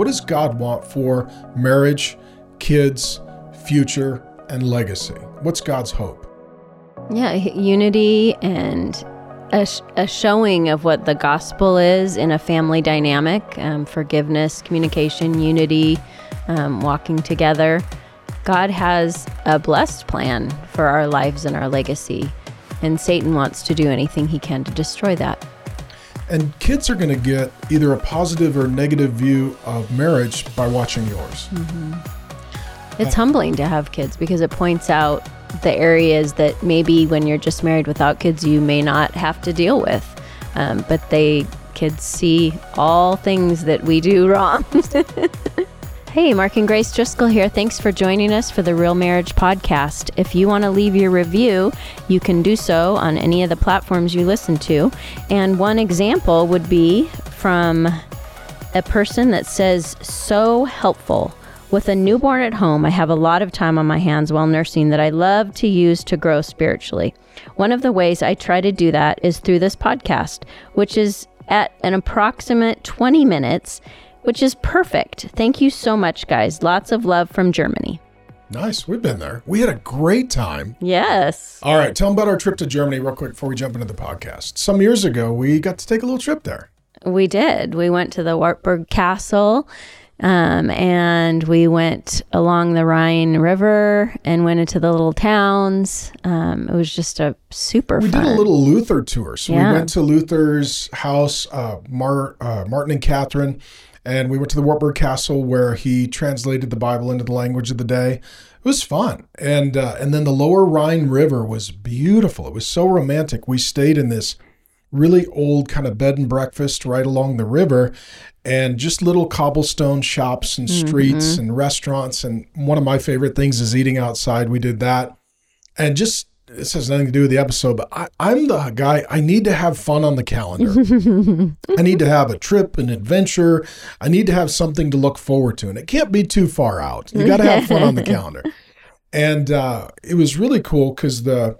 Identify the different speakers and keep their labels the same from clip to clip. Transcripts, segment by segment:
Speaker 1: What does God want for marriage, kids, future, and legacy? What's God's hope?
Speaker 2: Yeah, unity and a, a showing of what the gospel is in a family dynamic um, forgiveness, communication, unity, um, walking together. God has a blessed plan for our lives and our legacy, and Satan wants to do anything he can to destroy that.
Speaker 1: And kids are going to get either a positive or negative view of marriage by watching yours.
Speaker 2: Mm-hmm. It's humbling to have kids because it points out the areas that maybe when you're just married without kids, you may not have to deal with. Um, but they kids see all things that we do wrong. hey, Mark and Grace Driscoll here. Thanks for joining us for the Real Marriage Podcast. If you want to leave your review, you can do so on any of the platforms you listen to. And one example would be from a person that says, so helpful. With a newborn at home, I have a lot of time on my hands while nursing that I love to use to grow spiritually. One of the ways I try to do that is through this podcast, which is at an approximate 20 minutes, which is perfect. Thank you so much, guys. Lots of love from Germany.
Speaker 1: Nice. We've been there. We had a great time.
Speaker 2: Yes.
Speaker 1: All right. Tell them about our trip to Germany real quick before we jump into the podcast. Some years ago, we got to take a little trip there.
Speaker 2: We did. We went to the Wartburg Castle um, and we went along the Rhine River and went into the little towns. Um, it was just a super
Speaker 1: we
Speaker 2: fun.
Speaker 1: did a little Luther tour. So yeah. we went to Luther's house, uh, Mar- uh, Martin and Catherine, and we went to the Wartburg Castle where he translated the Bible into the language of the day. It was fun. And, uh, and then the lower Rhine River was beautiful. It was so romantic. We stayed in this really old kind of bed and breakfast right along the river and just little cobblestone shops and streets mm-hmm. and restaurants. And one of my favorite things is eating outside. We did that. And just, this has nothing to do with the episode, but I, am the guy, I need to have fun on the calendar. I need to have a trip, an adventure. I need to have something to look forward to. And it can't be too far out. You got to have fun on the calendar. And uh, it was really cool because the,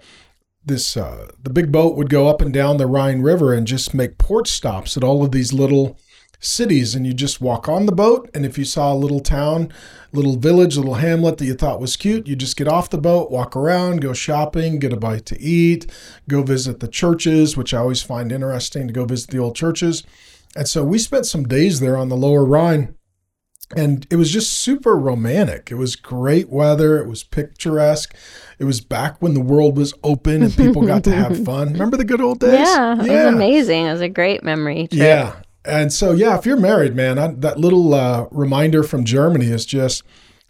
Speaker 1: this uh, the big boat would go up and down the Rhine River and just make port stops at all of these little cities and you just walk on the boat and if you saw a little town little village little hamlet that you thought was cute you just get off the boat walk around go shopping get a bite to eat go visit the churches which i always find interesting to go visit the old churches and so we spent some days there on the lower rhine and it was just super romantic it was great weather it was picturesque it was back when the world was open and people got to have fun. Remember the good old days?
Speaker 2: Yeah, yeah. it was amazing. It was a great memory. Trip.
Speaker 1: Yeah. And so, yeah, if you're married, man, I, that little uh, reminder from Germany is just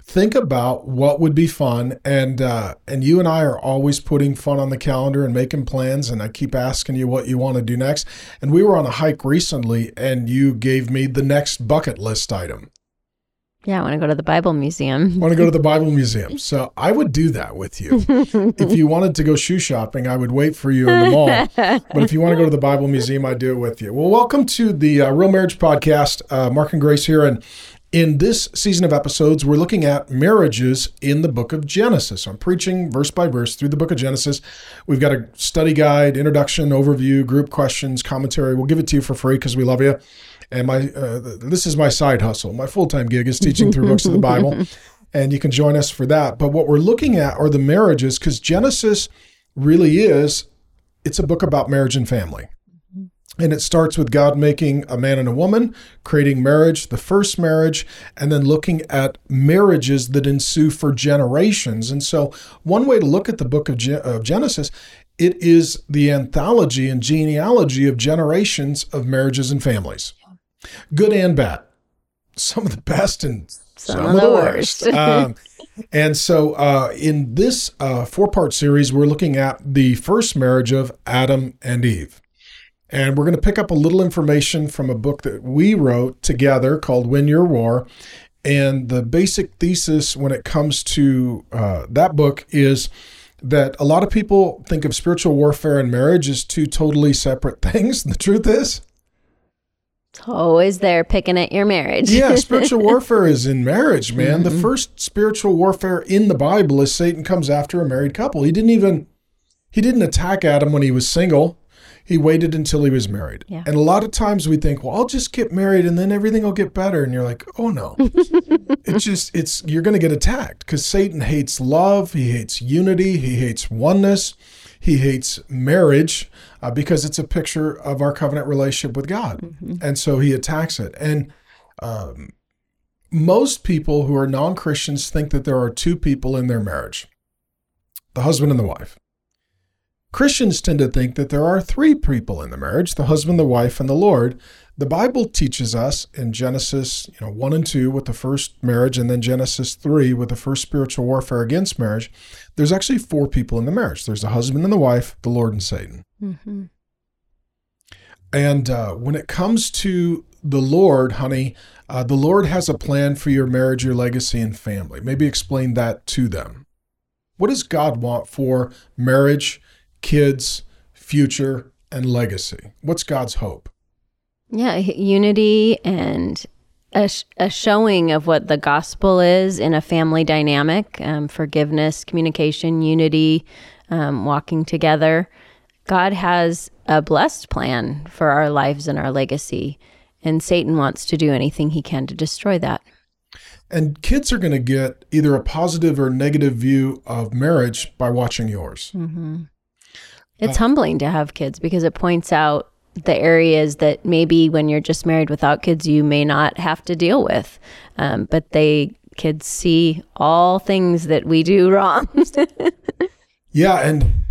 Speaker 1: think about what would be fun. And uh, and you and I are always putting fun on the calendar and making plans. And I keep asking you what you want to do next. And we were on a hike recently, and you gave me the next bucket list item.
Speaker 2: Yeah, I want to go to the Bible Museum.
Speaker 1: want to go to the Bible Museum. So I would do that with you. if you wanted to go shoe shopping, I would wait for you in the mall. but if you want to go to the Bible Museum, I'd do it with you. Well, welcome to the uh, Real Marriage Podcast. Uh, Mark and Grace here. And in this season of episodes, we're looking at marriages in the book of Genesis. I'm preaching verse by verse through the book of Genesis. We've got a study guide, introduction, overview, group questions, commentary. We'll give it to you for free because we love you. And my uh, this is my side hustle. My full time gig is teaching through books of the Bible, and you can join us for that. But what we're looking at are the marriages because Genesis really is it's a book about marriage and family. And it starts with God making a man and a woman, creating marriage, the first marriage, and then looking at marriages that ensue for generations. And so, one way to look at the book of, of Genesis it is the anthology and genealogy of generations of marriages and families good and bad. Some of the best and some, some of the worst. um, and so, uh, in this uh, four part series, we're looking at the first marriage of Adam and Eve. And we're going to pick up a little information from a book that we wrote together called Win Your War. And the basic thesis when it comes to uh, that book is that a lot of people think of spiritual warfare and marriage as two totally separate things. And the truth is,
Speaker 2: it's always there picking at your marriage.
Speaker 1: yeah, spiritual warfare is in marriage, man. Mm-hmm. The first spiritual warfare in the Bible is Satan comes after a married couple. He didn't even he didn't attack Adam when he was single. He waited until he was married.
Speaker 2: Yeah.
Speaker 1: And a lot of times we think, well, I'll just get married and then everything will get better. And you're like, oh no. it's just, it's, you're going to get attacked because Satan hates love. He hates unity. He hates oneness. He hates marriage uh, because it's a picture of our covenant relationship with God.
Speaker 2: Mm-hmm.
Speaker 1: And so he attacks it. And um, most people who are non Christians think that there are two people in their marriage the husband and the wife. Christians tend to think that there are three people in the marriage the husband, the wife, and the Lord. The Bible teaches us in Genesis you know, 1 and 2 with the first marriage, and then Genesis 3 with the first spiritual warfare against marriage. There's actually four people in the marriage there's the husband and the wife, the Lord and Satan.
Speaker 2: Mm-hmm.
Speaker 1: And uh, when it comes to the Lord, honey, uh, the Lord has a plan for your marriage, your legacy, and family. Maybe explain that to them. What does God want for marriage, kids, future, and legacy? What's God's hope?
Speaker 2: Yeah, unity and a, sh- a showing of what the gospel is in a family dynamic um, forgiveness, communication, unity, um, walking together. God has a blessed plan for our lives and our legacy, and Satan wants to do anything he can to destroy that.
Speaker 1: And kids are going to get either a positive or negative view of marriage by watching yours.
Speaker 2: Mm-hmm. It's humbling to have kids because it points out the areas that maybe when you're just married without kids, you may not have to deal with. Um, but they kids see all things that we do wrong.
Speaker 1: Yeah, and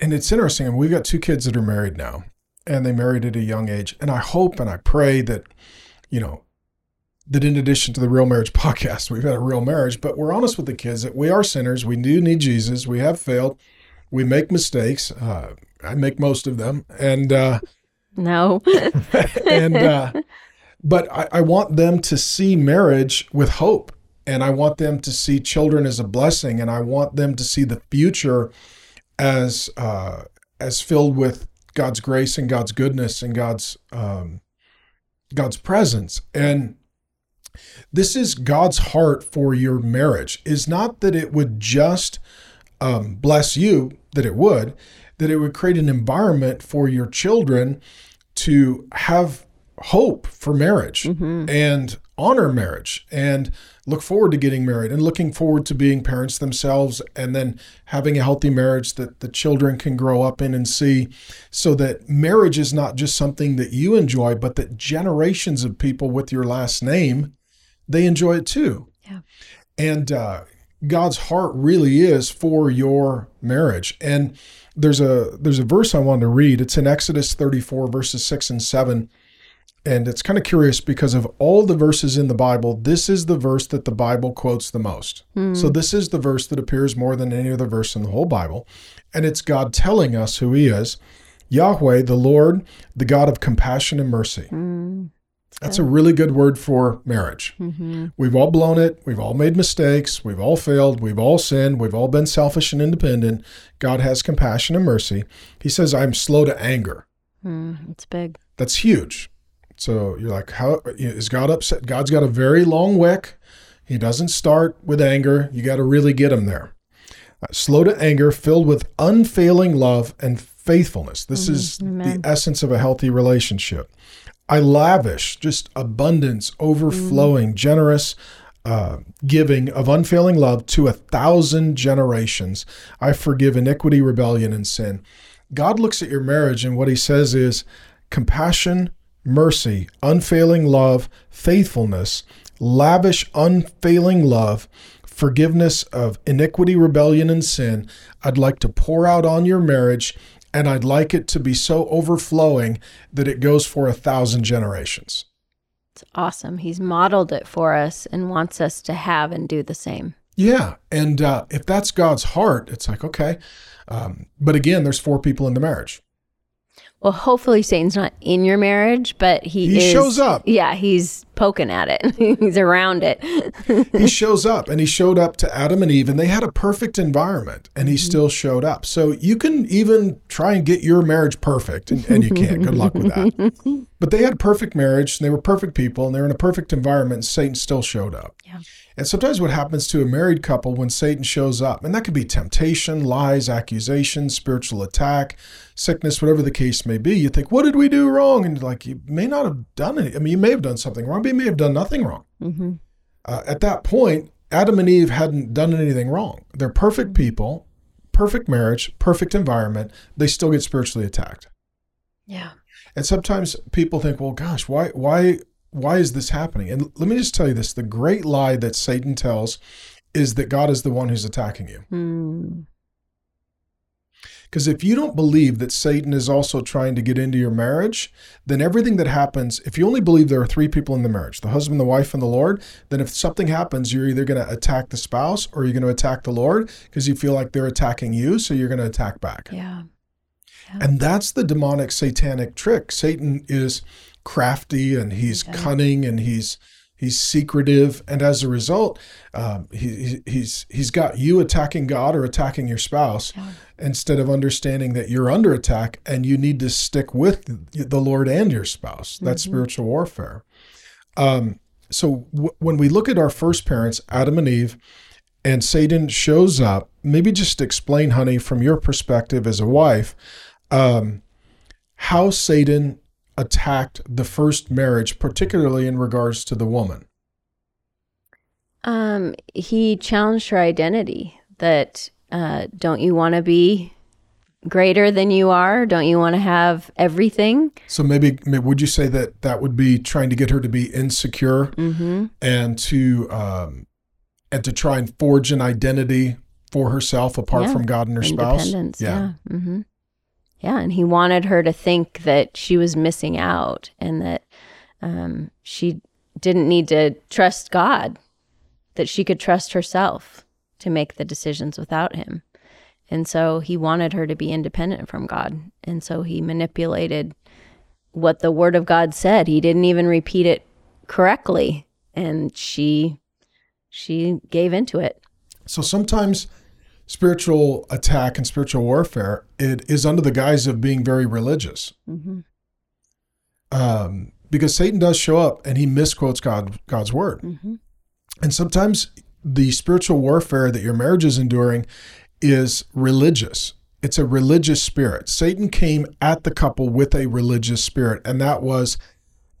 Speaker 1: and it's interesting. And we've got two kids that are married now, and they married at a young age. And I hope and I pray that, you know, that in addition to the Real Marriage podcast, we've had a real marriage, but we're honest with the kids that we are sinners. We do need Jesus. We have failed. We make mistakes. Uh, I make most of them, and uh,
Speaker 2: no.
Speaker 1: and uh, but I, I want them to see marriage with hope, and I want them to see children as a blessing, and I want them to see the future as uh, as filled with God's grace and God's goodness and God's um, God's presence. And this is God's heart for your marriage. Is not that it would just um, bless you, that it would, that it would create an environment for your children to have hope for marriage
Speaker 2: Mm-hmm.
Speaker 1: and honor marriage and look forward to getting married and looking forward to being parents themselves and then having a healthy marriage that the children can grow up in and see so that marriage is not just something that you enjoy but that generations of people with your last name they enjoy it too
Speaker 2: Yeah.
Speaker 1: and uh, god's heart really is for your marriage and there's a there's a verse i wanted to read it's in exodus 34 verses 6 and 7 and it's kind of curious because of all the verses in the Bible, this is the verse that the Bible quotes the most. So, this is the verse that appears more than any other verse in the whole Bible. And it's God telling us who He is Yahweh, the Lord, the God of compassion and mercy.
Speaker 2: Mm,
Speaker 1: That's a really good word for marriage.
Speaker 2: mm-hmm.
Speaker 1: We've all blown it. We've all made mistakes. We've all failed. We've all sinned. We've all been selfish and independent. God has compassion and mercy. He says, I'm slow to anger.
Speaker 2: Mm, it's big.
Speaker 1: That's huge. So you're like, how is God upset? God's got a very long wick. He doesn't start with anger. You got to really get him there. Uh, slow to anger, filled with unfailing love and faithfulness. This is
Speaker 2: amen.
Speaker 1: the essence of a healthy relationship. I lavish, just abundance, overflowing, generous, uh, giving of unfailing love to a thousand generations. I forgive iniquity, rebellion, and sin. God looks at your marriage and what he says is compassion, mercy, unfailing love, faithfulness, lavish, unfailing love, forgiveness of iniquity, rebellion, and sin. I'd like to pour out on your marriage, and I'd like it to be so overflowing that it goes for a thousand generations.
Speaker 2: It's awesome. He's modeled it for us and wants us to have and do the same.
Speaker 1: Yeah. And uh, if that's God's heart, it's like, okay. Um, but again, there's four people in the marriage.
Speaker 2: Well, hopefully Satan's not in your marriage, but he,
Speaker 1: He
Speaker 2: is-
Speaker 1: shows up.
Speaker 2: Yeah, he's poking at it. he's around it.
Speaker 1: he shows up and he showed up to Adam and Eve and they had a perfect environment and he mm-hmm. still showed up. So you can even try and get your marriage perfect and, and you can't. Good luck with that. But they had a perfect marriage and they were perfect people and they were in a perfect environment and Satan still showed up.
Speaker 2: Yeah.
Speaker 1: And sometimes what happens to a married couple when Satan shows up, and that could be temptation, lies, accusations, spiritual attack, sickness, whatever the case may be, you think, what did we do wrong? And like, you may not have done it. I mean, you may have done something wrong, you may have done nothing wrong.
Speaker 2: Mm-hmm.
Speaker 1: Uh, at that point, Adam and Eve hadn't done anything wrong. They're perfect people, perfect marriage, perfect environment. They still get spiritually attacked.
Speaker 2: Yeah.
Speaker 1: And sometimes people think, well, gosh, why, why, why is this happening? And let me just tell you this the great lie that Satan tells is that God is the one who's attacking you.
Speaker 2: Mm.
Speaker 1: Because if you don't believe that Satan is also trying to get into your marriage, then everything that happens, if you only believe there are three people in the marriage the husband, the wife, and the Lord then if something happens, you're either going to attack the spouse or you're going to attack the Lord because you feel like they're attacking you, so you're going to attack back.
Speaker 2: Yeah.
Speaker 1: And that's the demonic satanic trick. Satan is crafty and he's
Speaker 2: Yeah.
Speaker 1: cunning and he's he's secretive, and as a result, um, he, he- he's he's got you attacking God or attacking your spouse
Speaker 2: Yeah.
Speaker 1: instead of understanding that you're under attack and you need to stick with the Lord and your spouse. That's
Speaker 2: Mhm.
Speaker 1: spiritual warfare. Um, so w- when we look at our first parents, Adam and Eve, and Satan shows up, maybe just explain, honey, from your perspective as a wife, um, how Satan attacked the first marriage, particularly in regards to the woman.
Speaker 2: Um, he challenged her identity that uh, don't you want to be greater than you are? Don't you want to have everything?
Speaker 1: So maybe, maybe would you say that that would be trying to get her to be insecure
Speaker 2: Mm-hmm.
Speaker 1: and to um, and to try and forge an identity for herself apart
Speaker 2: Yeah.
Speaker 1: from God and her spouse?
Speaker 2: Yeah. Yeah. Mm-hmm. Yeah. And he wanted her to think that she was missing out and that um, she didn't need to trust God, that she could trust herself to make the decisions without him. And so he wanted her to be independent from God. And so he manipulated what the word of God said. He didn't even repeat it correctly. And she she gave into it.
Speaker 1: So sometimes spiritual attack and spiritual warfare it is under the guise of being very religious.
Speaker 2: Mm-hmm.
Speaker 1: Um, because Satan does show up and he misquotes God God's word.
Speaker 2: Mm-hmm.
Speaker 1: And sometimes the spiritual warfare that your marriage is enduring is religious. It's a religious spirit. Satan came at the couple with a religious spirit, and that was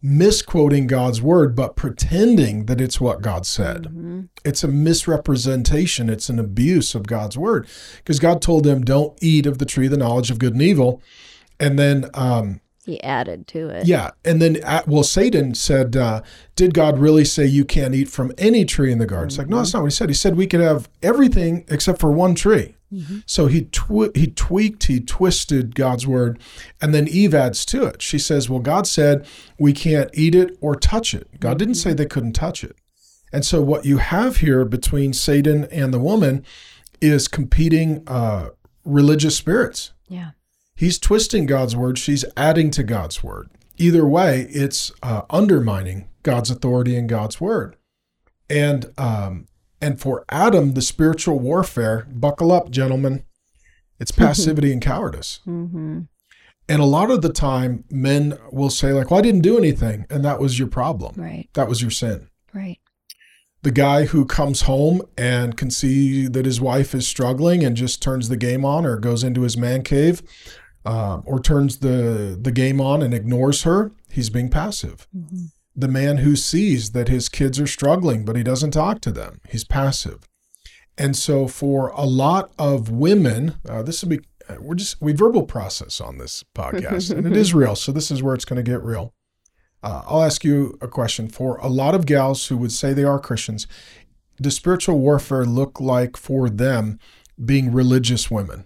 Speaker 1: misquoting God's word, but pretending that it's what God said.
Speaker 2: Mm-hmm.
Speaker 1: It's a misrepresentation, it's an abuse of God's word. Because God told them, don't eat of the tree of the knowledge of good and evil. And then, um,
Speaker 2: He added to it.
Speaker 1: yeah. And then, uh, well, Satan said, uh, Did God really say you can't eat from any tree in the garden? It's like, no, that's not what he said. He said we could have everything except for one tree.
Speaker 2: Mhm.
Speaker 1: So he twi- he tweaked, he twisted God's word, and then Eve adds to it. She says, "Well, God said we can't eat it or touch it. God didn't say they couldn't touch it." And so what you have here between Satan and the woman is competing uh, religious spirits.
Speaker 2: Yeah.
Speaker 1: He's twisting God's word. She's adding to God's word. Either way, it's uh, undermining God's authority and God's word. And um, and for Adam, the spiritual warfare. Buckle up, gentlemen. It's passivity and cowardice.
Speaker 2: Mm-hmm.
Speaker 1: And a lot of the time, men will say like, "Well, I didn't do anything," and that was your problem.
Speaker 2: Right.
Speaker 1: That was your sin.
Speaker 2: Right.
Speaker 1: The guy who comes home and can see that his wife is struggling and just turns the game on, or goes into his man cave, um, or turns the the game on and ignores her, he's being passive.
Speaker 2: Mm-hmm.
Speaker 1: The man who sees that his kids are struggling but he doesn't talk to them, he's passive. And so, for a lot of women, uh, this will be uh, we're just we verbal process on this podcast, and it is real. So this is where it's going to get real. Uh, I'll ask you a question. For a lot of gals who would say they are Christians, does spiritual warfare look like for them being religious women?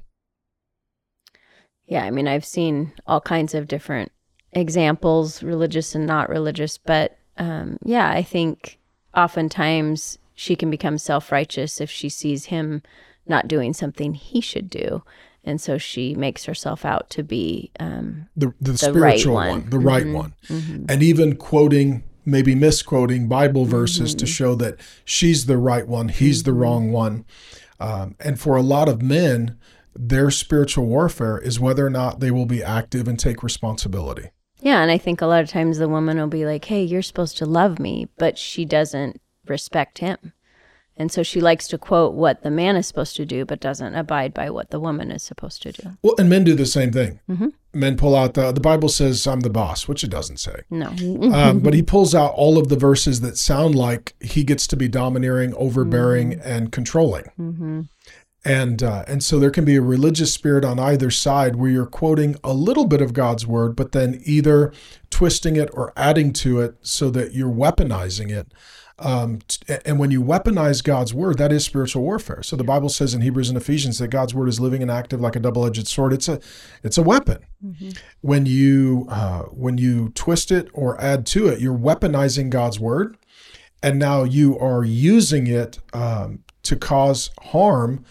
Speaker 2: Yeah. I mean, I've seen all kinds of different examples, religious and not religious, but um, yeah, I think oftentimes she can become self righteous if she sees him not doing something he should do. And so she makes herself out to be um,
Speaker 1: The the,
Speaker 2: the
Speaker 1: spiritual
Speaker 2: right
Speaker 1: one.
Speaker 2: one.
Speaker 1: the right
Speaker 2: Mhm.
Speaker 1: one,
Speaker 2: mhm.
Speaker 1: and even quoting maybe misquoting Bible verses to show that she's the right one, he's the wrong one. Um, and for a lot of men, their spiritual warfare is whether or not they will be active and take responsibility.
Speaker 2: Yeah, and I think a lot of times the woman will be like, "Hey, you're supposed to love me," but she doesn't respect him. And so she likes to quote what the man is supposed to do, but doesn't abide by what the woman is supposed to do.
Speaker 1: Well, and men do the same thing. Mm-hmm. Men pull out the the Bible says I'm the boss, which it doesn't say.
Speaker 2: No.
Speaker 1: Um, but he pulls out all of the verses that sound like he gets to be domineering, overbearing, mm. and controlling. Mm-hmm. And uh, and so there can be a religious spirit on either side where you're quoting a little bit of God's word, but then either twisting it or adding to it so that you're weaponizing it. Um, and when you weaponize God's word, that is spiritual warfare. So the Bible says in Hebrews and Ephesians that God's word is living and active like a double-edged sword. It's a it's a weapon. When you uh, when you twist it or add to it, you're weaponizing God's word, and now you are using it um, to cause harm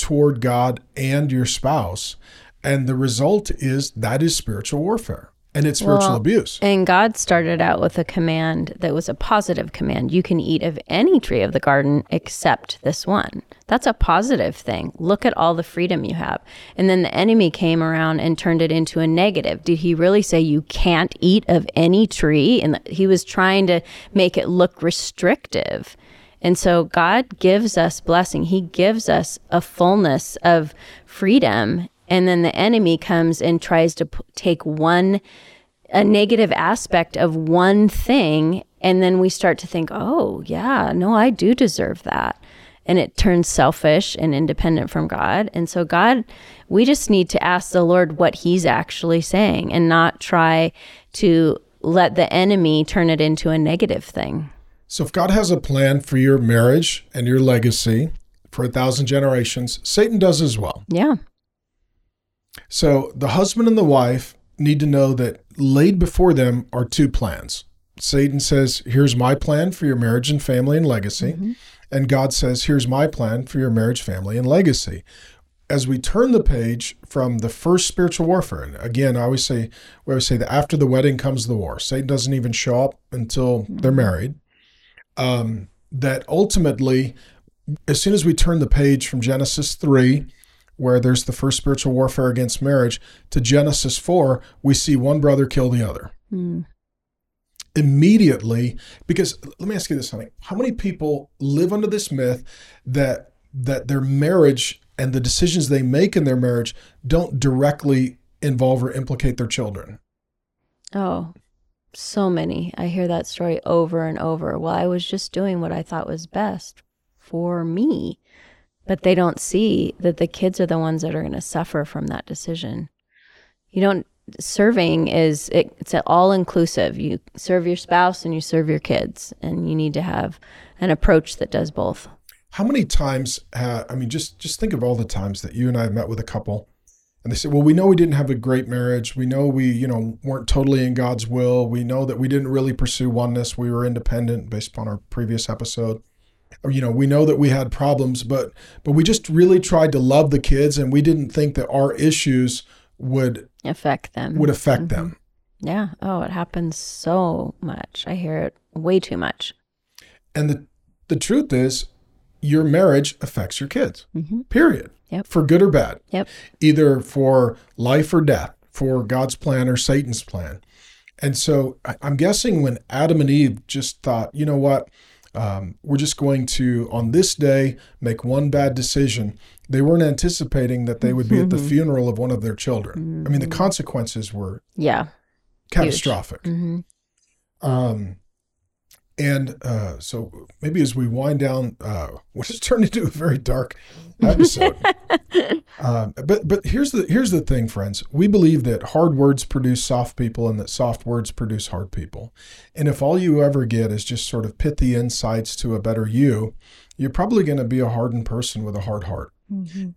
Speaker 1: toward God and your spouse. And the result is that is spiritual warfare and it's spiritual
Speaker 2: Well,
Speaker 1: abuse.
Speaker 2: And God started out with a command that was a positive command. You can eat of any tree of the garden except this one. That's a positive thing. Look at all the freedom you have. And then the enemy came around and turned it into a negative. Did he really say you can't eat of any tree? And he was trying to make it look restrictive. And so God gives us blessing. He gives us a fullness of freedom. And then the enemy comes and tries to p- take one, a negative aspect of one thing. And then we start to think, oh, yeah, no, I do deserve that. And it turns selfish and independent from God. And so, God, we just need to ask the Lord what He's actually saying and not try to let the enemy turn it into a negative thing.
Speaker 1: So if God has a plan for your marriage and your legacy for a thousand generations, Satan does as well.
Speaker 2: Yeah.
Speaker 1: So the husband and the wife need to know that laid before them are two plans. Satan says, Here's my plan for your marriage and family and legacy. Mm-hmm. And God says, Here's my plan for your marriage, family, and legacy. As we turn the page from the first spiritual warfare, and again, I always say, we always say that after the wedding comes the war. Satan doesn't even show up until they're mm-hmm. married. Um, that ultimately, as soon as we turn the page from Genesis 3, where there's the first spiritual warfare against marriage, to Genesis 4, we see one brother kill the other. Immediately, because let me ask you this, honey. How many people live under this myth that that their marriage and the decisions they make in their marriage don't directly involve or implicate their children?
Speaker 2: Oh, so many. I hear that story over and over. Well, I was just doing what I thought was best for me. But they don't see that the kids are the ones that are going to suffer from that decision. You don't, serving is, it, it's all inclusive. You serve your spouse and you serve your kids, and you need to have an approach that does both.
Speaker 1: How many times? Uh, I mean, just just think of all the times that you and I have met with a couple, and they said, "Well, we know we didn't have a great marriage. We know we, you know, weren't totally in God's will. We know that we didn't really pursue oneness. We were independent based upon our previous episode. Or, you know, we know that we had problems, but but we just really tried to love the kids, and we didn't think that our issues would
Speaker 2: Affect them.
Speaker 1: would affect mm-hmm. them.
Speaker 2: yeah. Oh, it happens so much. I hear it way too much.
Speaker 1: And the the truth is, your marriage affects your kids. Period.
Speaker 2: Yep.
Speaker 1: For good or bad.
Speaker 2: Yep.
Speaker 1: Either for life or death, for God's plan or Satan's plan. And so I'm guessing when Adam and Eve just thought, you know what, um, we're just going to, on this day, make one bad decision, they weren't anticipating that they would be at the funeral of one of their children. I mean, the consequences were
Speaker 2: Yeah.
Speaker 1: catastrophic.
Speaker 2: hmm
Speaker 1: Um, and uh, so maybe as we wind down, uh, what has turned into a very dark episode. um, but but here's the here's the thing, friends. We believe that hard words produce soft people, and that soft words produce hard people. And if all you ever get is just sort of pithy insights to a better you, you're probably going to be a hardened person with a hard heart.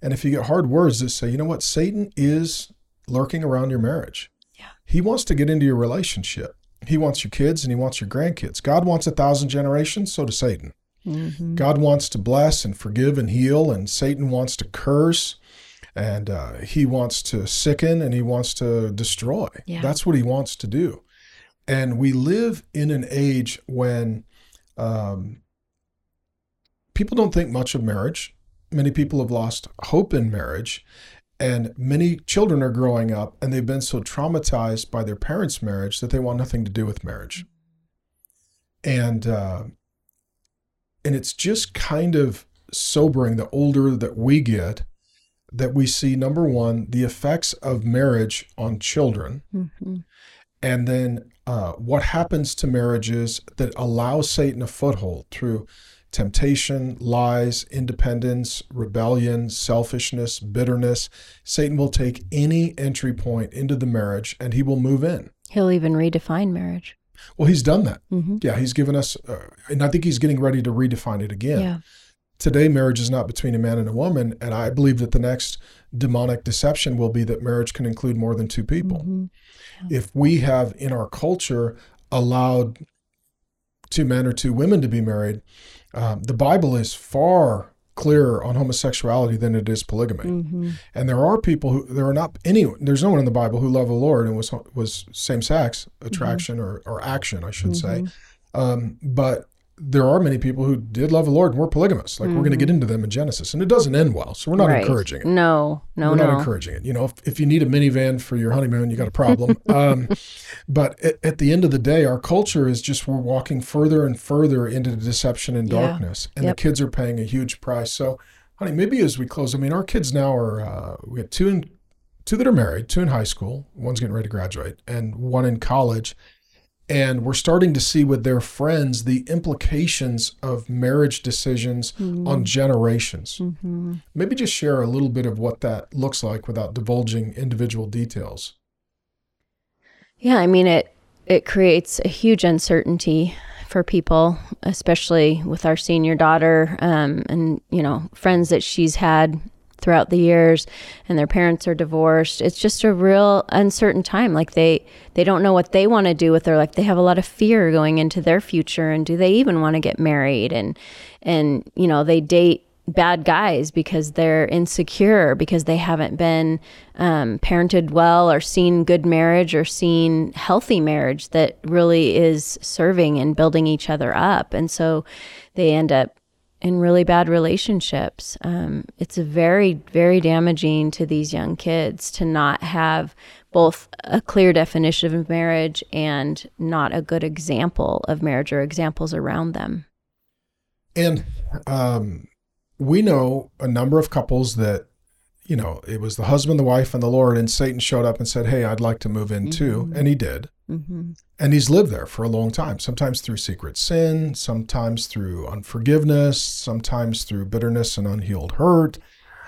Speaker 1: And if you get hard words that say, you know what, Satan is lurking around your marriage.
Speaker 2: Yeah.
Speaker 1: He wants to get into your relationship. He wants your kids and he wants your grandkids. God wants a thousand generations, so does Satan.
Speaker 2: Mm-hmm.
Speaker 1: God wants to bless and forgive and heal, and Satan wants to curse, and uh, he wants to sicken and he wants to destroy.
Speaker 2: Yeah.
Speaker 1: That's what he wants to do. And we live in an age when um, people don't think much of marriage. Many people have lost hope in marriage. And many children are growing up and they've been so traumatized by their parents' marriage that they want nothing to do with marriage. And uh, and it's just kind of sobering the older that we get that we see number one the effects of marriage on children
Speaker 2: Mm-hmm.
Speaker 1: and then uh, what happens to marriages that allow satan a foothold through temptation lies independence rebellion selfishness bitterness satan will take any entry point into the marriage and he will move in
Speaker 2: He'll even redefine marriage.
Speaker 1: well he's done that
Speaker 2: Mm-hmm.
Speaker 1: yeah he's given us uh, and i think he's getting ready to redefine it again
Speaker 2: Yeah.
Speaker 1: today marriage is not between a man and a woman and i believe that the next demonic deception will be that marriage can include more than two people
Speaker 2: Mhm.
Speaker 1: if we have in our culture allowed two men or two women to be married um, the bible is far clearer on homosexuality than it is polygamy.
Speaker 2: Mhm.
Speaker 1: and there are people who there are not any there's no one in the bible who loved the lord and was was same sex attraction or, or action i should say. Um, but there are many people who did love the lord and were polygamous like we're going to get into them in genesis and it doesn't end well so we're not
Speaker 2: Right.
Speaker 1: encouraging it
Speaker 2: No, no, no.
Speaker 1: we're
Speaker 2: no.
Speaker 1: not encouraging it you know if, if you need a minivan for your honeymoon you got a problem um, but at, at the end of the day our culture is just we're walking further and further into the deception and
Speaker 2: Yeah.
Speaker 1: darkness and
Speaker 2: Yep.
Speaker 1: the kids are paying a huge price so honey maybe as we close i mean our kids now are uh, we have two in two that are married two in high school one's getting ready to graduate and one in college and we're starting to see with their friends the implications of marriage decisions on generations.
Speaker 2: Mhm.
Speaker 1: maybe just share a little bit of what that looks like without divulging individual details.
Speaker 2: Yeah, I mean it it creates a huge uncertainty for people, especially with our senior daughter um, and you know friends that she's had throughout the years and their parents are divorced. It's just a real uncertain time. Like they they don't know what they want to do with their like they have a lot of fear going into their future and do they even want to get married? And and you know they date bad guys because they're insecure because they haven't been um, parented well or seen good marriage or seen healthy marriage that really is serving and building each other up. And so they end up in really bad relationships um, it's very very damaging to these young kids to not have both a clear definition of marriage and not a good example of marriage or examples around them.
Speaker 1: And um, we know a number of couples that you know it was the husband the wife and the lord and satan showed up and said hey i'd like to move in too. And he did.
Speaker 2: Mm-hmm.
Speaker 1: And he's lived there for a long time sometimes through secret sin sometimes through unforgiveness sometimes through bitterness and unhealed hurt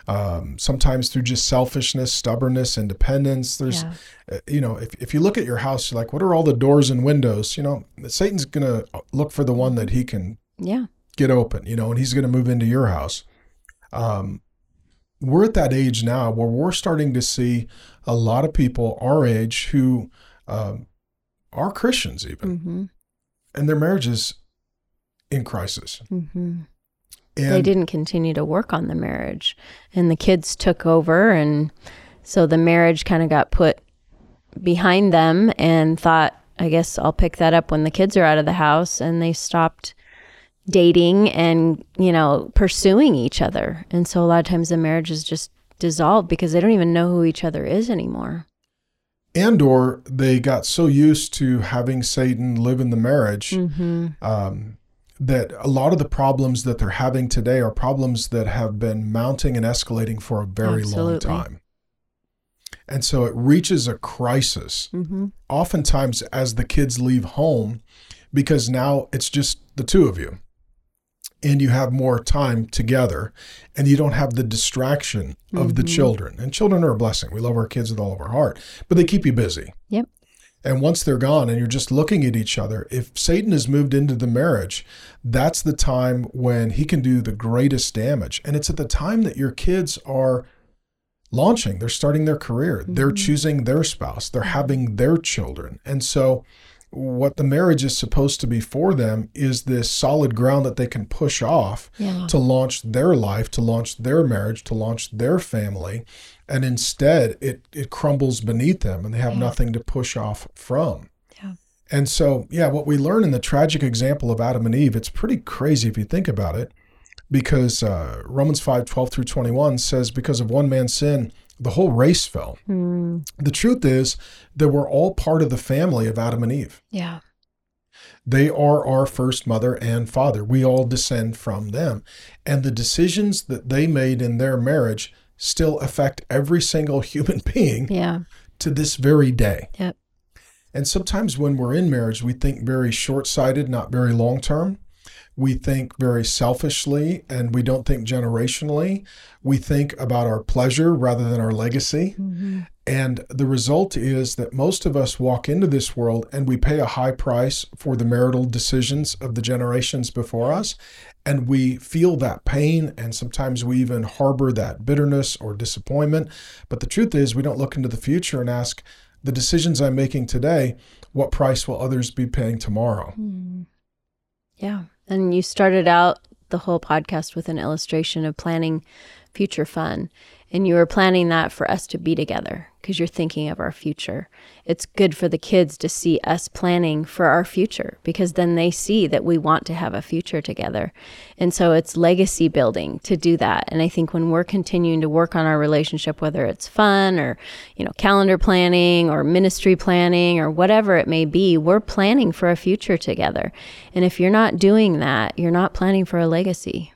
Speaker 1: um, sometimes through just selfishness stubbornness independence. There's
Speaker 2: Yeah.
Speaker 1: uh, you know if, if you look at your house you're like what are all the doors and windows? You know satan's gonna look for the one that he can
Speaker 2: yeah.
Speaker 1: get open you know and he's gonna move into your house. Um, we're at that age now where we're starting to see a lot of people our age who um, are christians even.
Speaker 2: Mm-hmm.
Speaker 1: and their marriage is in crisis.
Speaker 2: Mm-hmm.
Speaker 1: and
Speaker 2: they didn't continue to work on the marriage. And the kids took over and so the marriage kind of got put behind them and thought i guess i'll pick that up when the kids are out of the house. And they stopped dating and you know pursuing each other. And so a lot of times the marriage is just dissolved because they don't even know who each other is anymore
Speaker 1: and or they got so used to having satan live in the marriage
Speaker 2: mm-hmm.
Speaker 1: um, that a lot of the problems that they're having today are problems that have been mounting and escalating for a very
Speaker 2: Absolutely.
Speaker 1: long time. And so it reaches a crisis,
Speaker 2: Mm-hmm.
Speaker 1: oftentimes as the kids leave home, because now it's just the two of you. And you have more time together, and you don't have the distraction of the
Speaker 2: Mhm.
Speaker 1: children. And children are a blessing. We love our kids with all of our heart, but they keep you busy.
Speaker 2: Yep.
Speaker 1: And once they're gone and you're just looking at each other, if Satan has moved into the marriage, that's the time when he can do the greatest damage. And it's at the time that your kids are launching, they're starting their career, they're
Speaker 2: Mhm.
Speaker 1: choosing their spouse, they're having their children. And so, what the marriage is supposed to be for them is this solid ground that they can push off
Speaker 2: yeah
Speaker 1: to launch their life, to launch their marriage, to launch their family. And instead, it, it crumbles beneath them and they have
Speaker 2: Yeah.
Speaker 1: nothing to push off from.
Speaker 2: Yeah.
Speaker 1: And so, yeah, what we learn in the tragic example of Adam and Eve, it's pretty crazy if you think about it, because uh, Romans 5 12 through 21 says, because of one man's sin, the whole race fell.
Speaker 2: Mm,
Speaker 1: The truth is that we're all part of the family of Adam and Eve.
Speaker 2: yeah.
Speaker 1: They are our first mother and father. We all descend from them. And the decisions that they made in their marriage still affect every single human being
Speaker 2: Yeah.
Speaker 1: to this very day.
Speaker 2: Yep.
Speaker 1: And sometimes when we're in marriage, we think very short sighted, not very long term. We think very selfishly and we don't think generationally. We think about our pleasure rather than our legacy.
Speaker 2: Mhm.
Speaker 1: And the result is that most of us walk into this world and we pay a high price for the marital decisions of the generations before us. And we feel that pain, and sometimes we even harbor that bitterness or disappointment. But the truth is, we don't look into the future and ask, the decisions I'm making today, what price will others be paying tomorrow?
Speaker 2: Mm. Yeah. And you started out the whole podcast with an illustration of planning future fun. And you were planning that for us to be together because you're thinking of our future. It's good for the kids to see us planning for our future because then they see that we want to have a future together. And so it's legacy building to do that. And I think when we're continuing to work on our relationship, whether it's fun or, you know, calendar planning or ministry planning or whatever it may be, we're planning for a future together. And if you're not doing that, you're not planning for a legacy.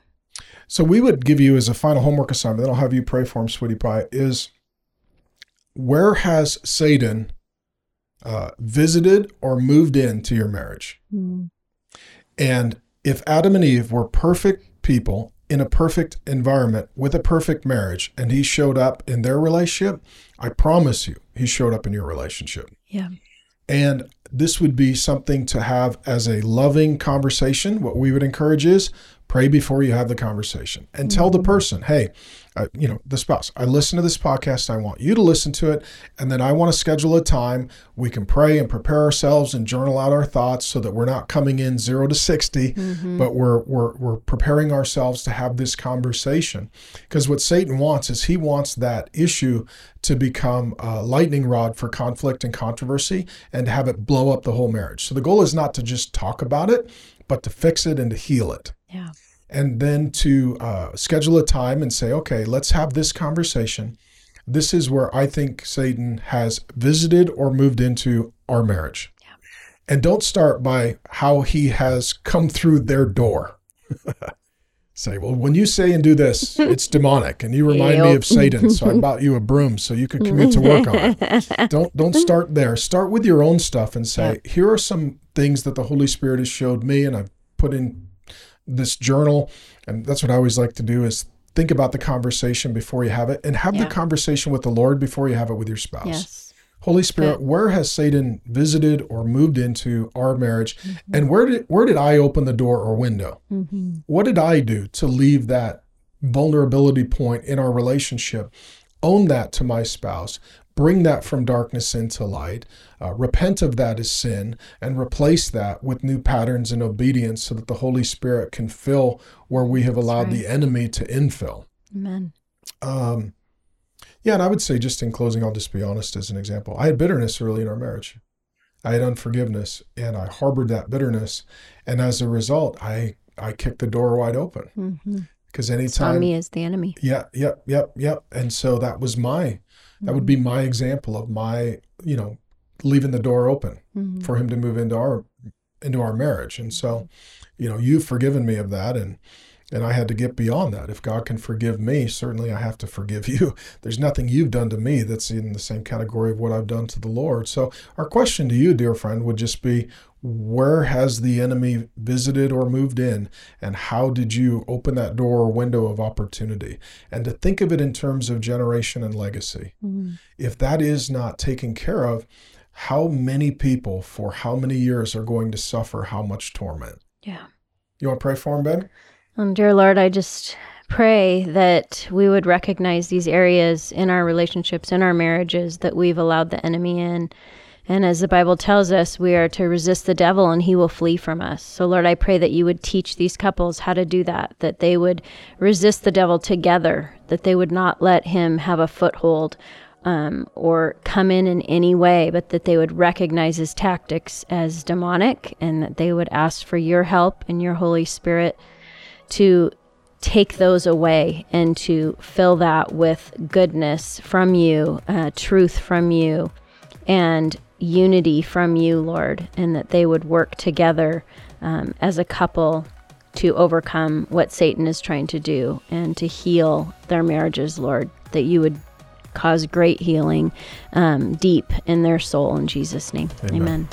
Speaker 1: So we would give you as a final homework assignment, then I'll have you pray for him, sweetie pie, is where has Satan uh, visited or moved into your marriage? And if Adam and Eve were perfect people in a perfect environment with a perfect marriage, and he showed up in their relationship, I promise you, he showed up in your relationship.
Speaker 2: Yeah.
Speaker 1: And this would be something to have as a loving conversation. What we would encourage is pray before you have the conversation and tell the mm-hmm. person, hey, uh, you know, the spouse, I listen to this podcast. I want you to listen to it. And then I want to schedule a time we can pray and prepare ourselves and journal out our thoughts so that we're not coming in zero to 60, but we're, we're, we're preparing ourselves to have this conversation. Because what Satan wants is he wants that issue to become a lightning rod for conflict and controversy and to have it blow up the whole marriage. So the goal is not to just talk about it, but to fix it and to heal it
Speaker 2: Yeah.
Speaker 1: And then to uh, schedule a time and say, okay, let's have this conversation. This is where I think Satan has visited or moved into our marriage. And don't start by how he has come through their door. say, well, when you say and do this, it's demonic, and you remind me of Satan, so I bought you a broom so you could commute to work on it don't don't start there. Start with your own stuff and say, here are some things that the Holy Spirit has showed me, and I've put in this journal. And that's what I always like to do is think about the conversation before you have it, and have
Speaker 2: Yeah.
Speaker 1: the conversation with the Lord before you have it with your spouse.
Speaker 2: Yes.
Speaker 1: Holy Spirit, where has Satan visited or moved into our marriage, and where did where did I open the door or window?
Speaker 2: hmm
Speaker 1: What did I do to leave that vulnerability point in our relationship? Own that to my spouse. Bring that from darkness into light. Uh, repent of that as sin and replace that with new patterns and obedience so that the Holy Spirit can fill where we have allowed
Speaker 2: right.
Speaker 1: the enemy to infill.
Speaker 2: Amen.
Speaker 1: Um, yeah, and I would say, just in closing, I'll just be honest as an example. I had bitterness early in our marriage. I had unforgiveness, and I harbored that bitterness, and as a result, I I kicked the door wide open
Speaker 2: hmm
Speaker 1: because
Speaker 2: Saw
Speaker 1: anytime,
Speaker 2: me as the enemy.
Speaker 1: yeah, yep, yep, yep, and so that was my that would be my example of my you know leaving the door open
Speaker 2: Mhm.
Speaker 1: for him to move into our into our marriage. And so you know you've forgiven me of that. And and I had to get beyond that. If God can forgive me, certainly I have to forgive you. There's nothing you've done to me that's in the same category of what I've done to the Lord. So, our question to you, dear friend, would just be where has the enemy visited or moved in? And how did you open that door or window of opportunity? And to think of it in terms of generation and legacy.
Speaker 2: Mhm.
Speaker 1: If that is not taken care of, how many people for how many years are going to suffer how much torment?
Speaker 2: Yeah.
Speaker 1: You want to pray for him, Ben?
Speaker 2: Um, dear Lord, I just pray that we would recognize these areas in our relationships, in our marriages, that we've allowed the enemy in. And as the Bible tells us, we are to resist the devil and he will flee from us. So, Lord, I pray that you would teach these couples how to do that, that they would resist the devil together, that they would not let him have a foothold um, or come in in any way, but that they would recognize his tactics as demonic and that they would ask for your help and your Holy Spirit to take those away and to fill that with goodness from you, uh, truth from you, and unity from you, Lord, and that they would work together um, as a couple to overcome what Satan is trying to do and to heal their marriages, Lord, that you would cause great healing um, deep in their soul in Jesus' name. Amen. Amen.